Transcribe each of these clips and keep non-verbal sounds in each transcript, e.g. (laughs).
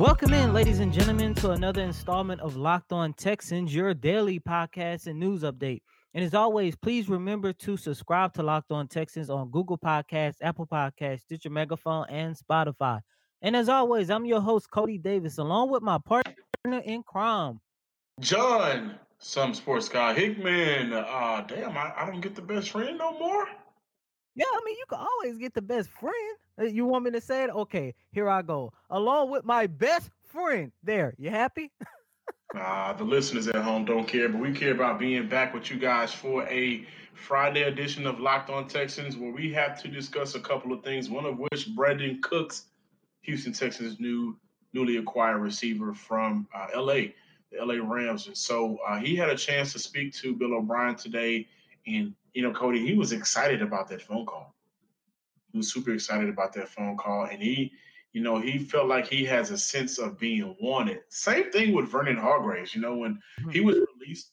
Welcome in, ladies and gentlemen, to another installment of Locked On Texans, your daily podcast and news update. And as always, please remember to subscribe to Locked On Texans on Google Podcasts, Apple Podcasts, Stitcher Megaphone, and Spotify. And as always, I'm your host, Coty Davis, along with my partner in crime, John, some sports guy Hickman. Uh, damn, I, I don't get the best friend no more. Yeah, I mean, you can always get the best friend. Uh, you want me to say it? Okay, here I go. Along with my best friend. There, you happy? uh, the listeners at home don't care, but we care about being back with you guys for a Friday edition of Locked On Texans, where we have to discuss a couple of things. One of which, Brandin Cooks, Houston Texans' new newly acquired receiver from uh, LA, the LA Rams, and so uh, he had a chance to speak to Bill O'Brien today, and you know, Coty, he was excited about that phone call. He was super excited about that phone call, and he, you know, he felt like he has a sense of being wanted. Same thing with Vernon Hargreaves. You know, when mm-hmm. he was released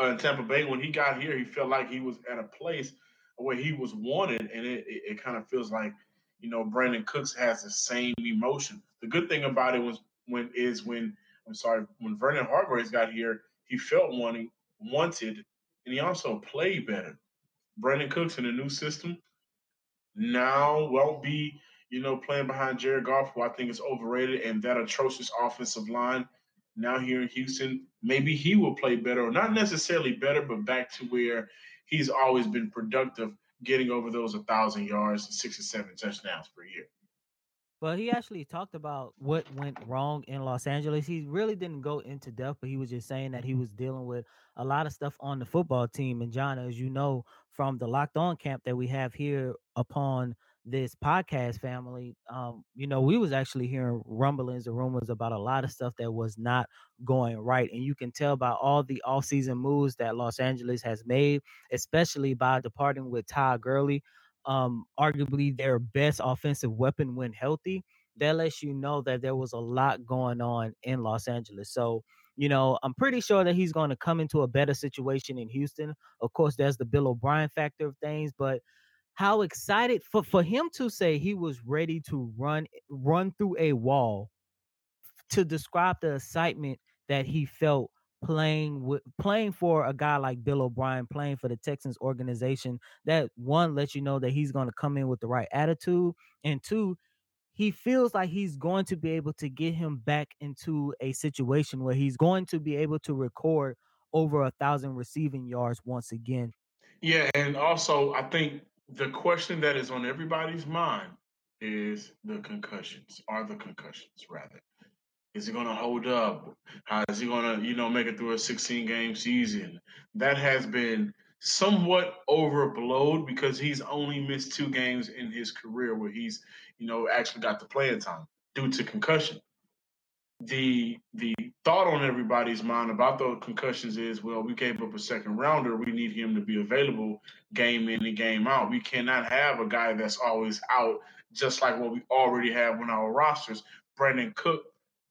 uh, in Tampa Bay, when he got here, he felt like he was at a place where he was wanted, and it, it, it kind of feels like, you know, Brandin Cooks has the same emotion. The good thing about it was when is when I'm sorry, when Vernon Hargreaves got here, he felt wanting wanted and he also played better. Brandin Cooks in a new system now won't be, you know, playing behind Jared Goff, who I think is overrated, and that atrocious offensive line. Now here in Houston, maybe he will play better, or not necessarily better, but back to where he's always been productive, getting over those a thousand yards and six or seven touchdowns per year. But he actually talked about what went wrong in Los Angeles. He really didn't go into depth, but he was just saying that he was dealing with a lot of stuff on the football team. And John, as you know from the Locked On camp that we have here upon this podcast family, um, you know, we was actually hearing rumblings and rumors about a lot of stuff that was not going right. And you can tell by all the off-season moves that Los Angeles has made, especially by departing with Todd Gurley um, arguably their best offensive weapon when healthy, that lets you know that there was a lot going on in Los Angeles. So, you know, I'm pretty sure that he's going to come into a better situation in Houston. Of course, there's the Bill O'Brien factor of things, but how excited for, for him to say he was ready to run run through a wall to describe the excitement that he felt playing with playing for a guy like Bill O'Brien, playing for the Texans organization, that one lets you know that he's going to come in with the right attitude, and two, he feels like he's going to be able to get him back into a situation where he's going to be able to record over a thousand receiving yards once again. Yeah, and also I think the question that is on everybody's mind is the concussions, are the concussions rather. Is he going to hold up? How is he going to, you know, make it through a 16 game season? That has been somewhat overblown because he's only missed two games in his career where he's, you know, actually got the playing time due to concussion. The the thought on everybody's mind about those concussions is, well, we gave up a second rounder. We need him to be available game in and game out. We cannot have a guy that's always out, just like what we already have on our rosters. Brandin Cook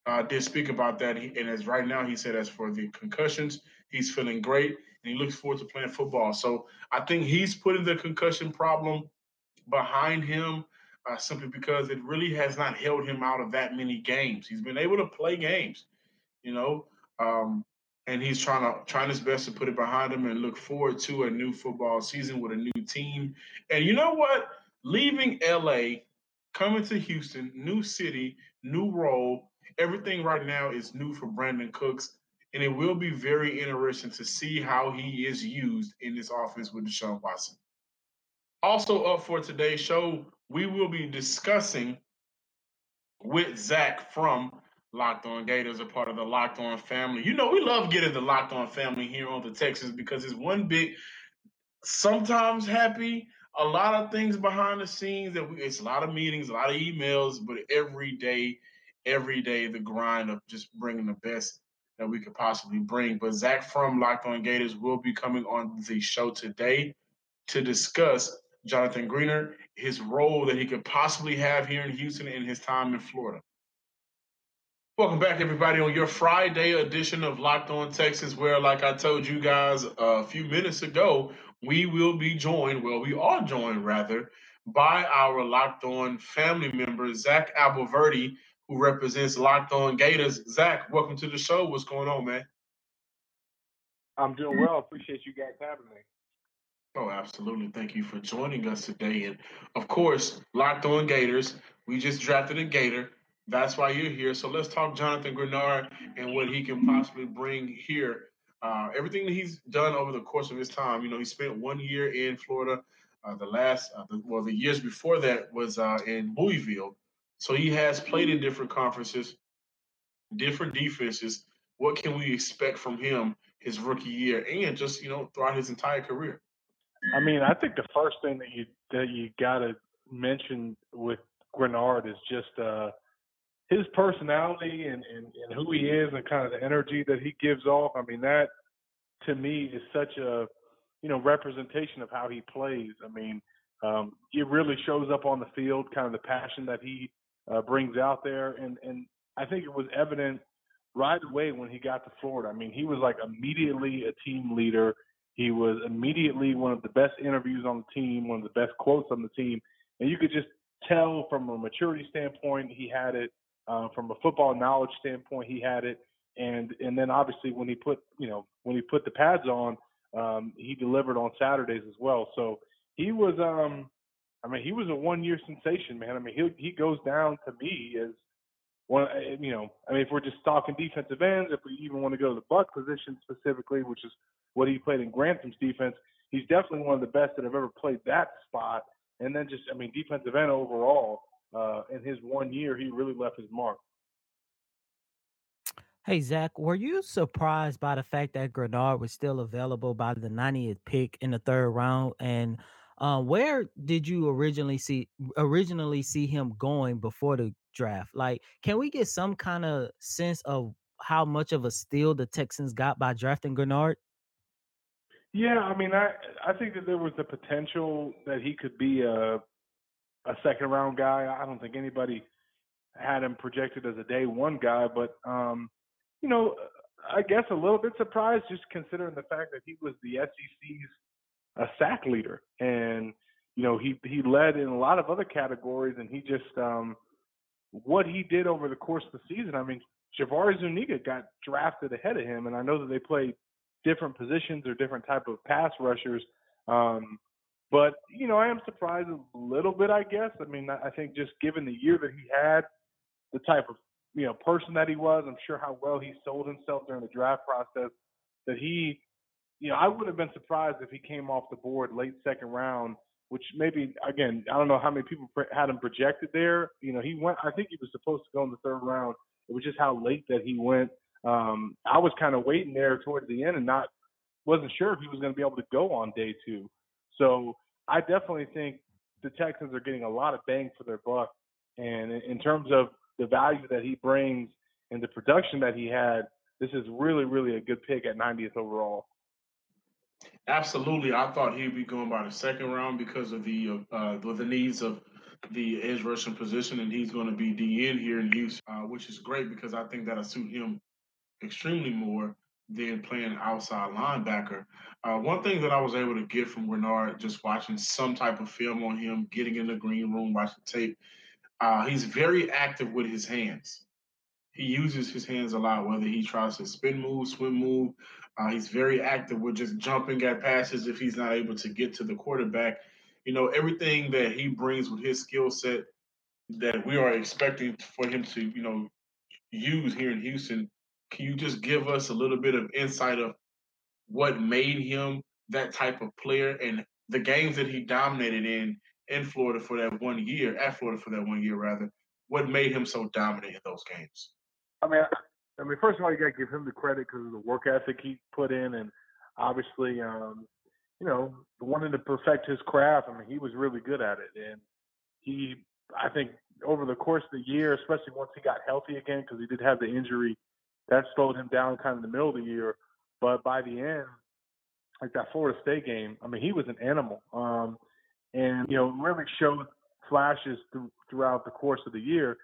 uh, did speak about that. He, and as right now, he said as for the concussions, he's feeling great and he looks forward to playing football. So I think he's putting the concussion problem behind him uh, simply because it really has not held him out of that many games. He's been able to play games, you know, um, and he's trying to trying his best to put it behind him and look forward to a new football season with a new team. And you know what? Leaving LA, coming to Houston, new city, new role everything right now is new for Brandin Cooks, and it will be very interesting to see how he is used in this offense with Deshaun Watson. Also, up for today's show, we will be discussing with Zach from Locked On Gators, are part of the Locked On family. You know, we love getting the Locked On family here on the Texas because it's one big, sometimes happy, a lot of things behind the scenes that we, it's a lot of meetings, a lot of emails, but every day, every day, the grind of just bringing the best that we could possibly bring. But Zach from Locked On Gators will be coming on the show today to discuss Jonathan Greenard, his role that he could possibly have here in Houston in his time in Florida. Welcome back, everybody, on your Friday edition of Locked On Texans, where, like I told you guys a few minutes ago, we will be joined, well, we are joined rather, by our Locked On family member, Zach Abolverdi, who represents Locked On Gators. Zach, welcome to the show. What's going on, man? I'm doing well. Appreciate you guys having me. Oh, absolutely. Thank you for joining us today. And of course, Locked On Gators. We just drafted a Gator. That's why you're here. So let's talk Jonathan Greenard and what he can possibly bring here. Uh, everything that he's done over the course of his time. You know, he spent one year in Florida. Uh, the last, uh, the, well, the years before that was uh, in Louisville. So he has played in different conferences, different defenses. What can we expect from him his rookie year and just you know throughout his entire career? I mean, I think the first thing that you that you got to mention with Greenard is just uh, his personality and, and and who he is and kind of the energy that he gives off. I mean, that to me is such a you know representation of how he plays. I mean, um, it really shows up on the field, kind of the passion that he uh, brings out there, and and I think it was evident right away when he got to Florida. I mean, he was like immediately a team leader. He was immediately one of the best interviews on the team, one of the best quotes on the team, and you could just tell from a maturity standpoint he had it. Uh, from a football knowledge standpoint, he had it, and and then obviously when he put you know when he put the pads on, um, he delivered on Saturdays as well. So he was um I mean, he was a one-year sensation, man. I mean, he he goes down to me as one. Eh, you know, I mean, if we're just talking defensive ends, if we even want to go to the buck position specifically, which is what he played in Grantham's defense, he's definitely one of the best that have ever played that spot. And then just, I mean, defensive end overall, uh, in his one year, he really left his mark. Hey Zach, were you surprised by the fact that Greenard was still available by the 90th pick in the third round? And uh, where did you originally see originally see him going before the draft? Like, can we get some kind of sense of how much of a steal the Texans got by drafting Greenard? Yeah, I mean, I I think that there was the potential that he could be a a second round guy. I don't think anybody had him projected as a day one guy, but um, you know, I guess a little bit surprised just considering the fact that he was the SEC's a sack leader, and you know he he led in a lot of other categories, and he just um, what he did over the course of the season. I mean, Jabari Zuniga got drafted ahead of him, and I know that they play different positions or different type of pass rushers. Um, but you know, I am surprised a little bit. I guess. I mean, I think just given the year that he had, the type of you know person that he was, I'm sure how well he sold himself during the draft process. That he you know, I would have been surprised if he came off the board late second round, which maybe again, I don't know how many people had him projected there. You know, he went. I think he was supposed to go in the third round. It was just how late that he went. Um, I was kind of waiting there towards the end and not wasn't sure if he was going to be able to go on day two. So I definitely think the Texans are getting a lot of bang for their buck. And in, terms of the value that he brings and the production that he had, this is really, really a good pick at 90th overall. Absolutely, I thought he'd be going by the second round because of the uh, the needs of the edge rushing position, and he's going to be DN here in Houston, uh, which is great because I think that'll suit him extremely more than playing outside linebacker. Uh, one thing that I was able to get from Greenard, just watching some type of film on him, getting in the green room, watching tape, uh, he's very active with his hands. He uses his hands a lot, whether he tries to spin move, swim move, uh, he's very active with just jumping at passes if he's not able to get to the quarterback. You know, everything that he brings with his skill set that we are expecting for him to, you know, use here in Houston. Can you just give us a little bit of insight of what made him that type of player and the games that he dominated in in Florida for that one year, at Florida for that one year rather, what made him so dominant in those games? I mean, I mean, first of all, you got to give him the credit because of the work ethic he put in, and obviously, um, you know, wanting to perfect his craft. I mean, he was really good at it, and he, I think, over the course of the year, especially once he got healthy again, because he did have the injury that slowed him down kind of in the middle of the year. But by the end, like that Florida State game, I mean, he was an animal, um, and you know, really showed flashes th- throughout the course of the year.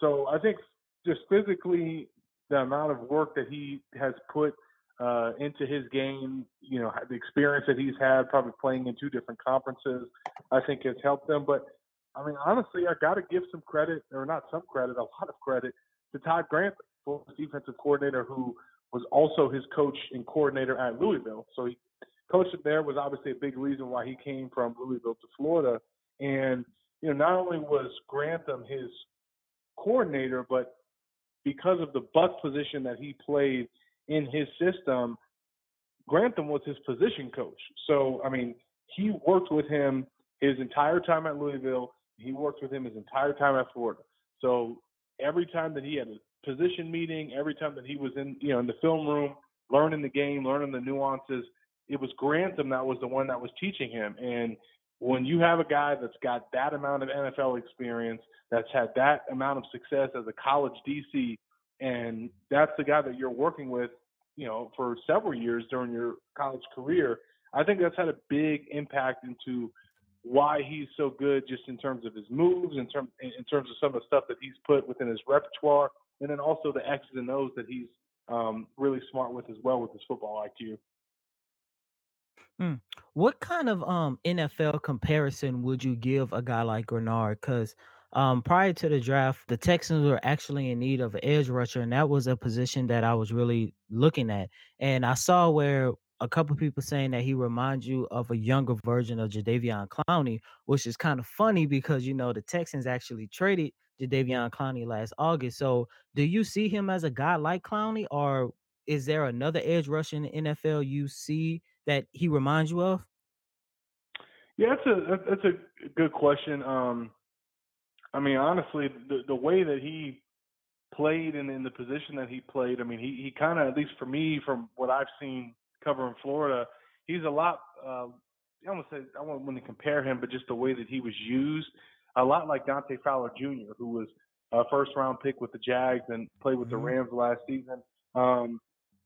So I think just physically, the amount of work that he has put uh, into his game, you know, the experience that he's had, probably playing in two different conferences, I think has helped them. But I mean, honestly, I got to give some credit, or not some credit, a lot of credit to Todd Grant, Florida's defensive coordinator, who was also his coach and coordinator at Louisville. So he coached there was obviously a big reason why he came from Louisville to Florida. And you know, not only was Grantham his coordinator, but because of the buck position that he played in his system, Grantham was his position coach. So, I mean, he worked with him his entire time at Louisville. He worked with him his entire time at Florida. So every time that he had a position meeting, every time that he was in, you know, in the film room, learning the game, learning the nuances, it was Grantham that was the one that was teaching him. And when you have a guy that's got that amount of NFL experience, that's had that amount of success as a college DC, and that's the guy that you're working with, you know, for several years during your college career, I think that's had a big impact into why he's so good just in terms of his moves, in terms in terms of some of the stuff that he's put within his repertoire, and then also the X's and O's that he's um, really smart with as well with his football IQ. Mm. What kind of um NFL comparison would you give a guy like Greenard? Because um prior to the draft, the Texans were actually in need of an edge rusher, and that was a position that I was really looking at. And I saw where a couple people saying that he reminds you of a younger version of Jadeveon Clowney, which is kind of funny because you know the Texans actually traded Jadeveon Clowney last August. So do you see him as a guy like Clowney, or is there another edge rusher in the NFL you see that he reminds you of? Yeah, that's a that's a good question. Um, I mean, honestly, the the way that he played and in the position that he played, I mean, he he kind of, at least for me, from what I've seen covering Florida, he's a lot. Uh, I want to say I want to compare him, but just the way that he was used, a lot like Dante Fowler Jr., who was a first round pick with the Jags and played with mm-hmm. the Rams last season. Um,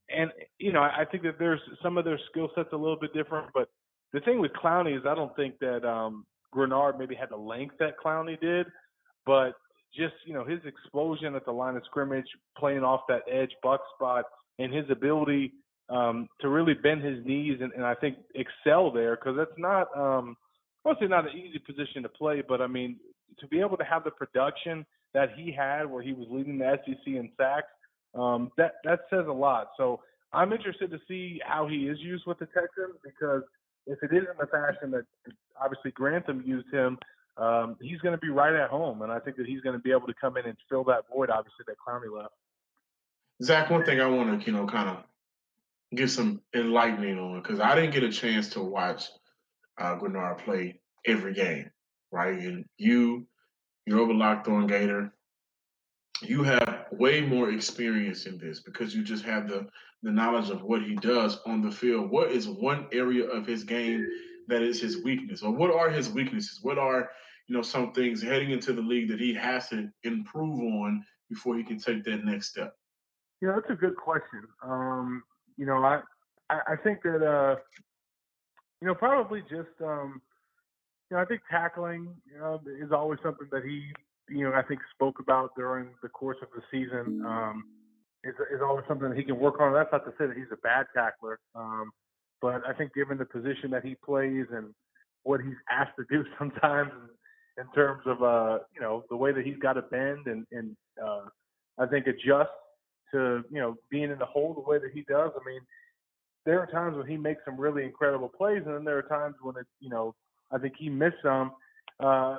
and you know, I think that there's some of their skill sets a little bit different. But the thing with Clowney is I don't think that um Greenard maybe had the length that Clowney did, but just you know his explosion at the line of scrimmage, playing off that edge buck spot, and his ability um, to really bend his knees and, and I think excel there because that's not um, obviously not an easy position to play, but I mean to be able to have the production that he had where he was leading the SEC in sacks um, that that says a lot. So I'm interested to see how he is used with the Texans because if it is in the fashion that obviously Grantham used him, um, he's going to be right at home, and I think that he's going to be able to come in and fill that void, obviously that Clowney left. Zach, one thing I want to you know kind of get some enlightening on because I didn't get a chance to watch uh, Greenard play every game, right? And you, you're over locked on Gator you have way more experience in this because you just have the the knowledge of what he does on the field. What is one area of his game that is his weakness, or what are his weaknesses? What are you know some things heading into the league that he has to improve on before he can take that next step? Yeah, that's a good question. Um, you know, I I think that uh, you know probably just um, you know I think tackling know, is always something that he you know, I think spoke about during the course of the season um, is, is always something that he can work on. That's not to say that he's a bad tackler, um, but I think given the position that he plays and what he's (laughs) asked to do (laughs) sometimes in, in terms of, uh, you know, the way that he's got to bend and, and uh, I think adjust to, you know, being in the hole the way that he does. I mean, there are times when he makes some really incredible plays, and then there are times when it, you know, I think he missed some. Uh,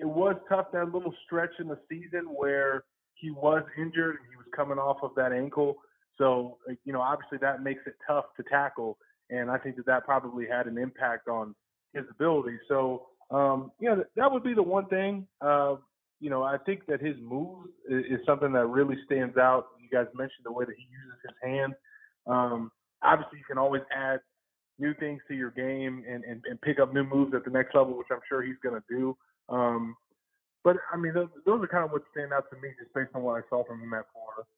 it was tough that little stretch in the season where he was injured and he was coming off of that ankle. So, you know, obviously that makes it tough to tackle. And I think that that probably had an impact on his ability. So, um, you know, that would be the one thing. Uh, you know, I think that his move is, is something that really stands out. You guys mentioned the way that he uses his hand. Um, obviously, you can always add new things to your game and, and, and pick up new moves at the next level, which I'm sure he's going to do. Um, but I mean, those, those are kind of what stand out to me just based on what I saw from him at Florida.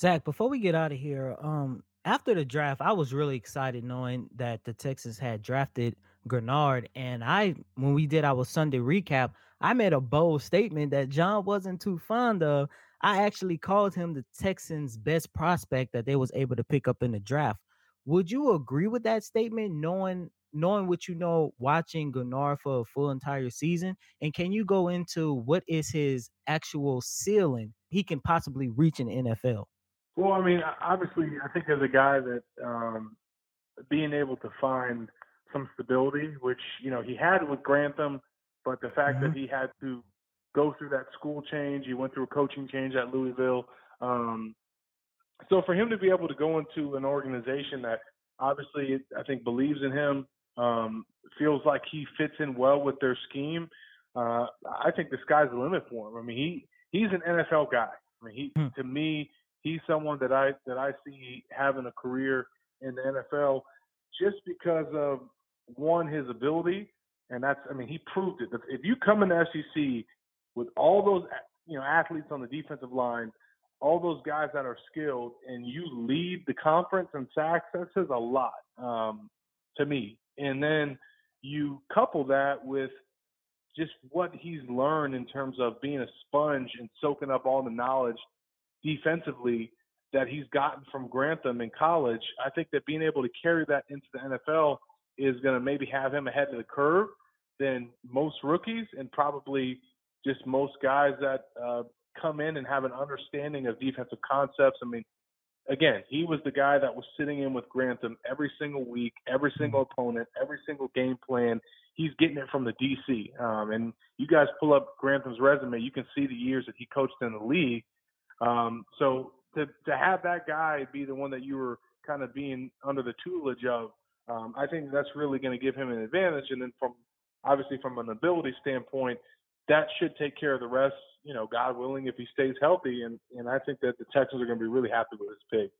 Zach, before we get out of here, um, after the draft, I was really excited knowing that the Texans had drafted Greenard. And I, when we did our Sunday recap, I made a bold statement that John wasn't too fond of. I actually called him the Texans' best prospect that they was able to pick up in the draft. Would you agree with that statement, knowing knowing what you know, watching Greenard for a full entire season? And can you go into what is his actual ceiling he can possibly reach in the NFL? Well, I mean, obviously, I think as a guy that um, being able to find some stability, which you know he had with Grantham, but the fact mm-hmm. that he had to go through that school change, he went through a coaching change at Louisville. Um, so for him to be able to go into an organization that obviously I think believes in him, um, feels like he fits in well with their scheme, uh, I think the sky's the limit for him. I mean, he he's an NFL guy. I mean, he hmm. to me he's someone that I that I see having a career in the NFL just because of one his ability, and that's I mean he proved it. If you come in the SEC with all those you know athletes on the defensive line, all those guys that are skilled, and you lead the conference in sacks, that says a lot um, to me. And then you couple that with just what he's learned in terms of being a sponge and soaking up all the knowledge defensively that he's gotten from Grantham in college, I think that being able to carry that into the NFL is going to maybe have him ahead of the curve than most rookies and probably just most guys that uh, come in and have an understanding of defensive concepts. I mean, again, he was the guy that was sitting in with Grantham every single week, every single opponent, every single game plan. He's getting it from the DC. Um, and you guys pull up Grantham's resume, you can see the years that he coached in the league. Um, so to to have that guy be the one that you were kind of being under the tutelage of, um, I think that's really going to give him an advantage. And then from obviously from an ability standpoint, that should take care of the rest. You know, God willing, if he stays healthy, and and I think that the Texans are going to be really happy with his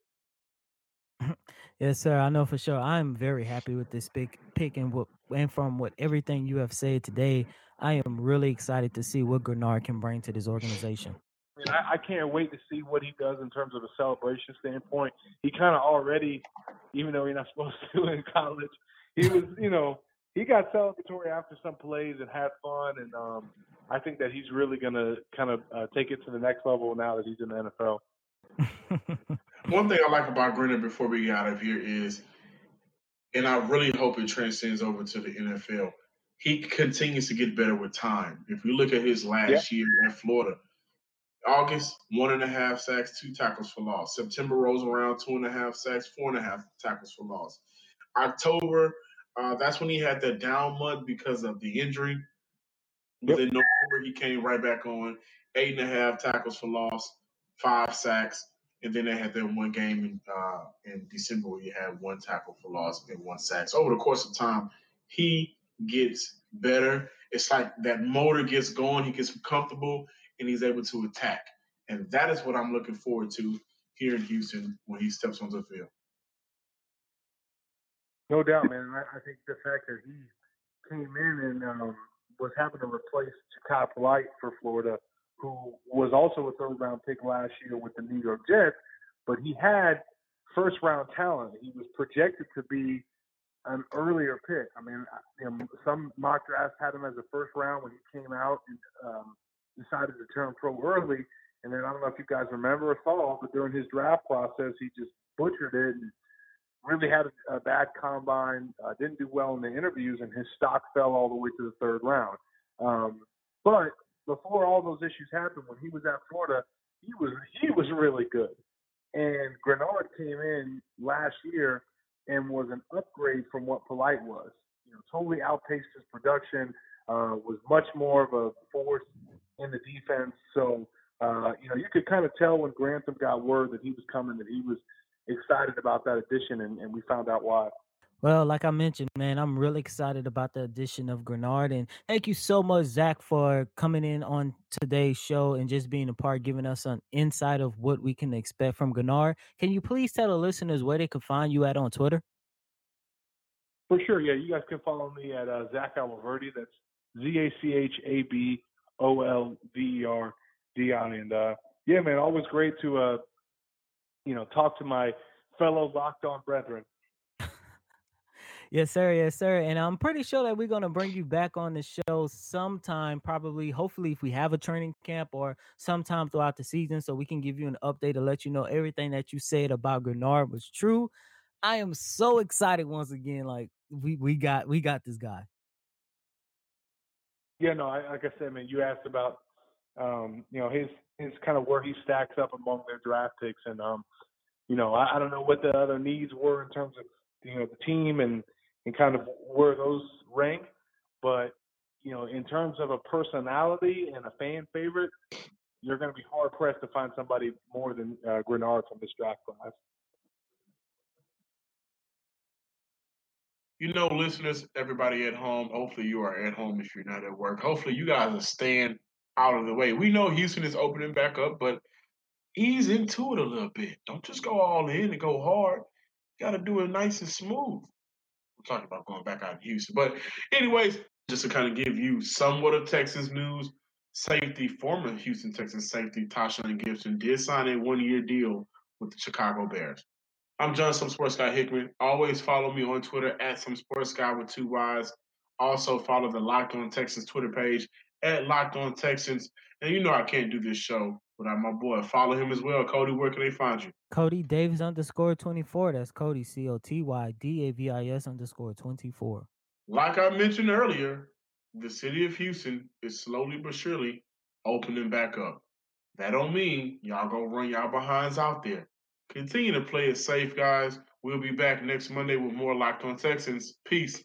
pick. (laughs) yes, sir. I know for sure. I'm very happy with this pick, pick and what and from what everything you have said today, I am really excited to see what Greenard can bring to this organization. I, mean, I, I can't wait to see what he does in terms of a celebration standpoint. He kind of already, even though he's not (laughs) supposed to in college, he was, you know, he got celebratory after some plays and had fun, and um, I think that he's really going to kind of uh, take it to the next level now that he's in the NFL. (laughs) One thing I like about Greenard before we get out of here is, and I really hope it transcends over to the NFL. He continues to get better with time. If you look at his last year in Florida, August, one and a half sacks, two tackles for loss. September rolls around, two and a half sacks, four and a half tackles for loss. October, uh, that's when he had that down month because of the injury. But yep. then November, he came right back on, eight and a half tackles for loss, five sacks. And then they had that one game in, uh, in December where he had one tackle for loss and one sack. So over the course of time, he gets better. It's like that motor gets going, he gets comfortable, and he's able to attack. And that is what I'm looking forward to here in Houston when he steps onto the field. No doubt, man. I, I think the fact that he came in and um, was having to replace Jachai Polite for Florida, who was also a third round pick last year with the New York Jets, but he had first round talent. He was projected to be an earlier pick. I mean, you know, some mock drafts had him as a first round when he came out and um, decided to turn pro early. And then I don't know if you guys remember or saw, but during his draft process, he just butchered it and really had a, a bad combine. Uh, didn't do well in the interviews, and his stock fell all the way to the third round. Um, but before all those issues happened, when he was at Florida, he was he was really good. And Greenard came in last year and was an upgrade from what Polite was. You know, totally outpaced his production. Uh, was much more of a force in the defense. So, uh, you know, you could kind of tell when Grantham got word that he was coming that he was excited about that addition, and, and we found out why. Well, like I mentioned, man, I'm really excited about the addition of Greenard. And thank you so much, Zach, for coming in on today's show and just being a part, giving us an insight of what we can expect from Greenard. Can you please tell the listeners where they can find you at on Twitter? For sure, yeah. You guys can follow me at uh, Zach Abolverdi. That's Z A C H A B O L V E R D I. And uh, yeah, man, always great to uh, you know talk to my fellow locked on brethren. Yes, sir. Yes, sir. And I'm pretty sure that we're gonna bring you back on the show sometime, probably, hopefully, if we have a training camp or sometime throughout the season, so we can give you an update to let you know everything that you said about Greenard was true. I am so excited once again. Like we we got we got this guy. Yeah, no, I, like I said, man, you asked about um, you know his his kind of where he stacks up among their draft picks, and um, you know I, I don't know what the other needs were in terms of you know the team and and kind of where those rank. But you know, in terms of a personality and a fan favorite, you're going to be hard pressed to find somebody more than uh, Greenard from this draft class. You know, listeners, everybody at home, hopefully you are at home if you're not at work. Hopefully you guys are staying out of the way. We know Houston is opening back up, but ease into it a little bit. Don't just go all in and go hard. You got to do it nice and smooth. We're talking about going back out to Houston. But, anyways, just to kind of give you somewhat of Texas news, safety, former Houston Texas safety, Tashaun Gipson did sign a one year deal with the Chicago Bears. I'm John Some Sports Guy Hickman. Always follow me on Twitter at Some Sports Guy with two Y's. Also follow the Locked On Texas Twitter page at Locked On Texans. And you know I can't do this show without my boy. Follow him as well. Coty, where can they find you? Coty Davis underscore 24. That's Coty C O T Y D A V I S underscore 24. Like I mentioned earlier, the city of Houston is slowly but surely opening back up. That don't mean y'all gonna run y'all behinds out there. Continue to play it safe, guys. We'll be back next Monday with more Locked On Texans. Peace.